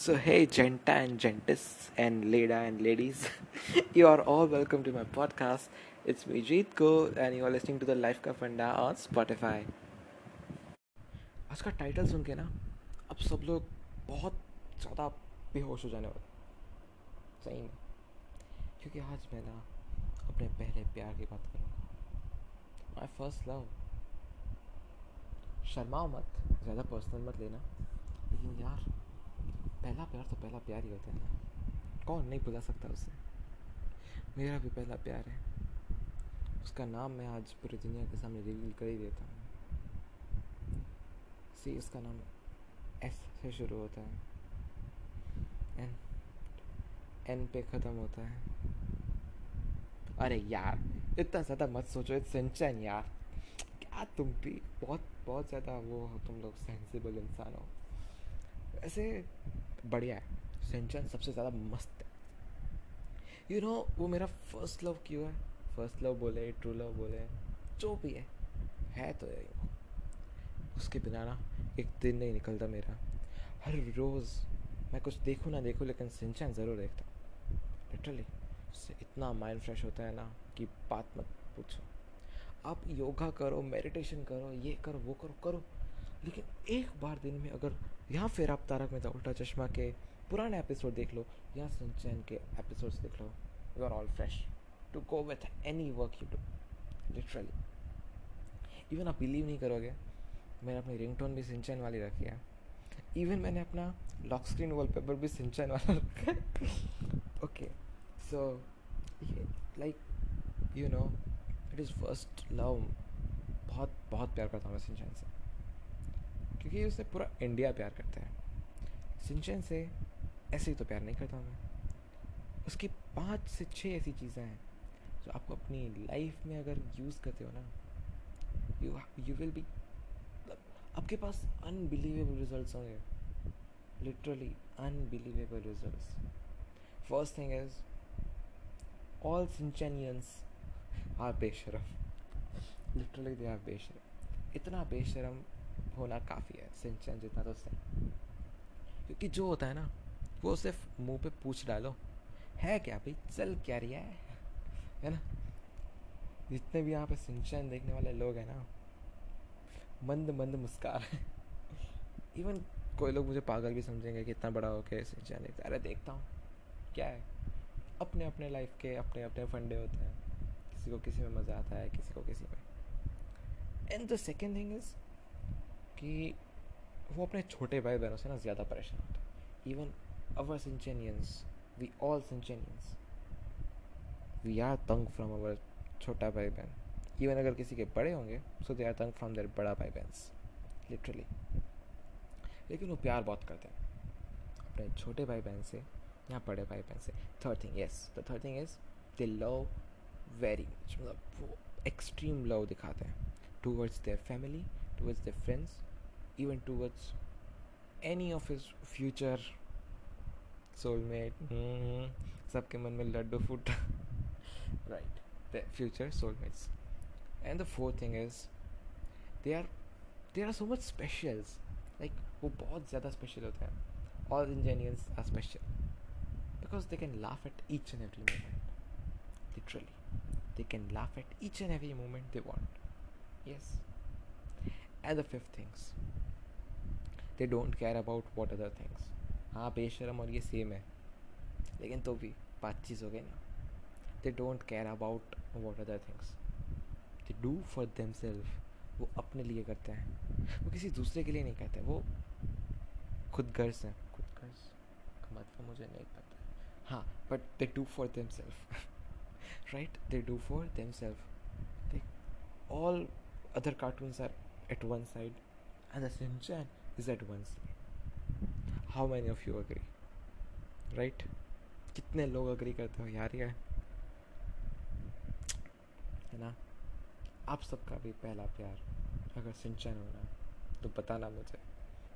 So, hey, Genta and Gentis and Leda and ladies, you are all welcome to my podcast. It's me, Jeet Ko, and you are listening to the Life Ka Funda on Spotify. आज का title सुन के ना अब सब लोग बहुत ज़्यादा बेहोश हो जाने वाले सही में क्योंकि आज मैं ना अपने पहले प्यार की बात करूँगा माई फ़र्स्ट लव शर्माओ मत ज़्यादा पर्सनल मत लेना लेकिन यार पहला प्यार तो पहला प्यार ही होता है ना। कौन नहीं भुला सकता उसे? मेरा भी पहला प्यार है। उसका नाम मैं आज पूरी दुनिया के सामने रिवील कर ही देता हूँ। सी उसका नाम एस से शुरू होता है। एन एन पे ख़त्म होता है। अरे यार, इतना ज़्यादा मत सोचो इट्स सिंचन यार। क्या तुम भी बहुत बहुत ज़्यादा वो हो, तुम लोग सेंसिबल इंसान हो। वैसे बढ़िया है। सिंचन सबसे ज़्यादा मस्त है। यू you नो know, वो मेरा फ़र्स्ट लव क्यों है? फ़र्स्ट लव बोले ट्रू लव बोले जो भी है। है तो यही वो। उसके बिना ना एक दिन नहीं निकलता मेरा। हर रोज़ मैं कुछ देखूँ ना देखूँ लेकिन सिंचन ज़रूर देखता लिटरली उससे इतना माइंड फ्रेश होता है ना कि बात मत पूछो। आप योगा करो मेडिटेशन करो ये करो वो करो करो। लेकिन एक बार दिन में अगर यहाँ फिर आप तारक मेहता उल्टा चश्मा के पुराने एपिसोड देख लो, या सनचैन के एपिसोड्स देख लो you are all fresh to go with any work you do literally even आप बिलीव नहीं करोगे, मैंने अपनी रिंगटोन भी सिंचन वाली रखी है। इवन मैंने अपना लॉक स्क्रीन वॉलपेपर भी सिंचन वाला रखा है। Okay so like you know it is first love बहुत बहुत प्यार करता हूँ मैं सिंचन से। क्योंकि उससे पूरा इंडिया प्यार करता है। सिंचन से ऐसे ही तो प्यार नहीं करता मैं। उसकी पाँच से छः ऐसी चीज़ें हैं जो आपको अपनी लाइफ में अगर यूज़ करते हो ना यू यू विल बी आपके पास अनबिलीवेबल रिज़ल्ट होंगे। Literally unbelievable result first thing is all Shinchanians are बेशरम। लिटरली दे आर बेशरम। इतना बेशरम होना काफ़ी है, सिंचन जितना तो सही क्योंकि जो होता है ना, वो सिर्फ़ मुँह पे पूछ डालो, है क्या भाई? चल क्या रिया है? है ना? जितने भी यहाँ पे सिंचन देखने वाले लोग हैं ना, मंद मंद मुस्कार है। इवन कोई लोग मुझे पागल भी समझेंगे कि इतना बड़ा हो के सिंचन देखते अरे देखता हूँ, क्या है? अपने अपने लाइफ के अपने अपने फंडे होते हैं। किसी को किसी में मज़ा आता है, किसी को किसी में। And the second thing is कि वो अपने छोटे भाई बहनों से ना ज़्यादा परेशान होते हैं। Even our Shinchanians we all Shinchanians we are तंग फ्रॉम अवर छोटा भाई बहन। इवन अगर किसी के बड़े होंगे सो दे आर तंग फ्रॉम देयर बड़ा भाई बहन लिटरली लेकिन वो प्यार बहुत करते हैं। अपने छोटे भाई बहन से या बड़े भाई बहन से। Third thing yes the third thing is they love very much मतलब वो एक्सट्रीम लव दिखाते हैं। Towards their family towards their friends even towards any of his future soulmate mm-hmm. सबके मन में लड्डू फूट right the future soulmates and the fourth thing is they are they are so much specials like वो बहुत ज़्यादा special होते हैं all engineers are special because they can laugh at each and every moment literally they can laugh at each and every moment they want yes and the fifth things They don't care about what other things हाँ बेशरम और ये same है। लेकिन तो भी बात चीज़ हो गई ना। They don't care about what other things they do for them self वो अपने लिए करते हैं। वो किसी दूसरे के लिए नहीं करते। वो खुद गर्ज हैं। खुद गर्ज का मतलब मुझे नहीं पता। हाँ but they do for them self right they do for them self all other cartoons are at one side. And the Shinchan is at side. How many of you agree? Right? कितने लोग agree करते हो यार, ये है ना आप सबका भी पहला प्यार अगर सिंचन हो रहा तो बताना मुझे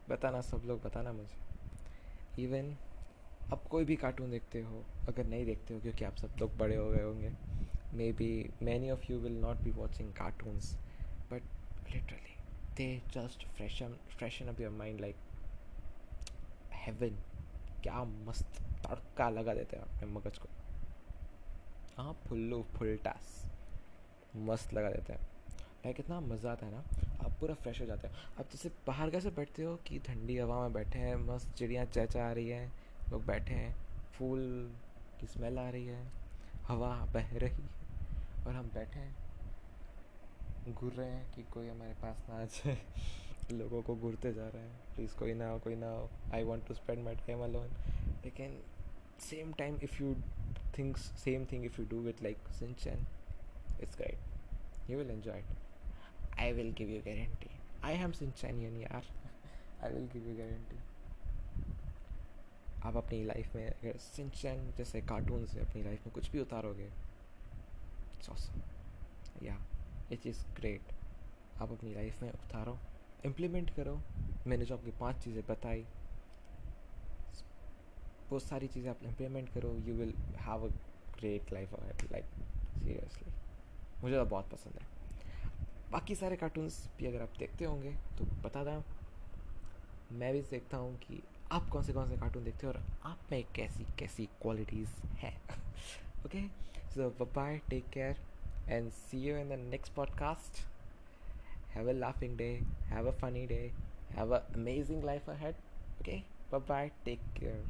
बताना सब लोग, बताना मुझे इवन आप कोई भी कार्टून देखते हो, अगर नहीं देखते हो, क्योंकि आप सब लोग बड़े हो गए होंगे maybe many of you will not be watching cartoons but literally they just freshen freshen up your mind like heaven. क्या मस्त तड़का लगा देते हैं अपने मगज को। हाँ फुल्लू, फुलटास। मस्त लगा देते हैं। लाइक इतना मज़ा आता है ना, आप पूरा फ्रेश हो जाते हैं। आप जैसे बाहर कैसे बैठते हो कि ठंडी हवा में बैठे हैं, मस्त चिड़ियाँ चहचा आ रही है, लोग बैठे हैं, फूल की स्मेल आ रही है, हवा बह रही है और हम बैठे हैं। घूर रहे हैं कि कोई हमारे पास ना आ जाए। लोगों को घूरते जा रहे हैं। प्लीज़ कोई ना हो कोई ना हो। I want to spend my time alone लेकिन same time if you thinks same thing if you do with like Shinchan it's great you will enjoy it I will give you guarantee I am Shinchanian यार I will give you guarantee आप अपनी life में अगर सिंचन जैसे cartoon से अपनी life में कुछ भी उतारोगे या इट इज़ ग्रेट आप अपनी लाइफ में उतारो इम्प्लीमेंट करो। मैंने जो आपकी पाँच चीज़ें बताई, वो सारी चीज़ें आप इम्प्लीमेंट करो। You will have a great life like seriously मुझे तो बहुत पसंद है। बाकी सारे कार्टून्स भी अगर आप देखते होंगे तो बता दें, मैं भी देखता हूँ कि आप कौन से कौन से कार्टून देखते हो और आप में कैसी कैसी क्वालिटीज़ हैं। Okay so bye take care and see you in the next podcast. Have a laughing day, have a funny day, have an amazing life ahead. Okay, bye bye, take care.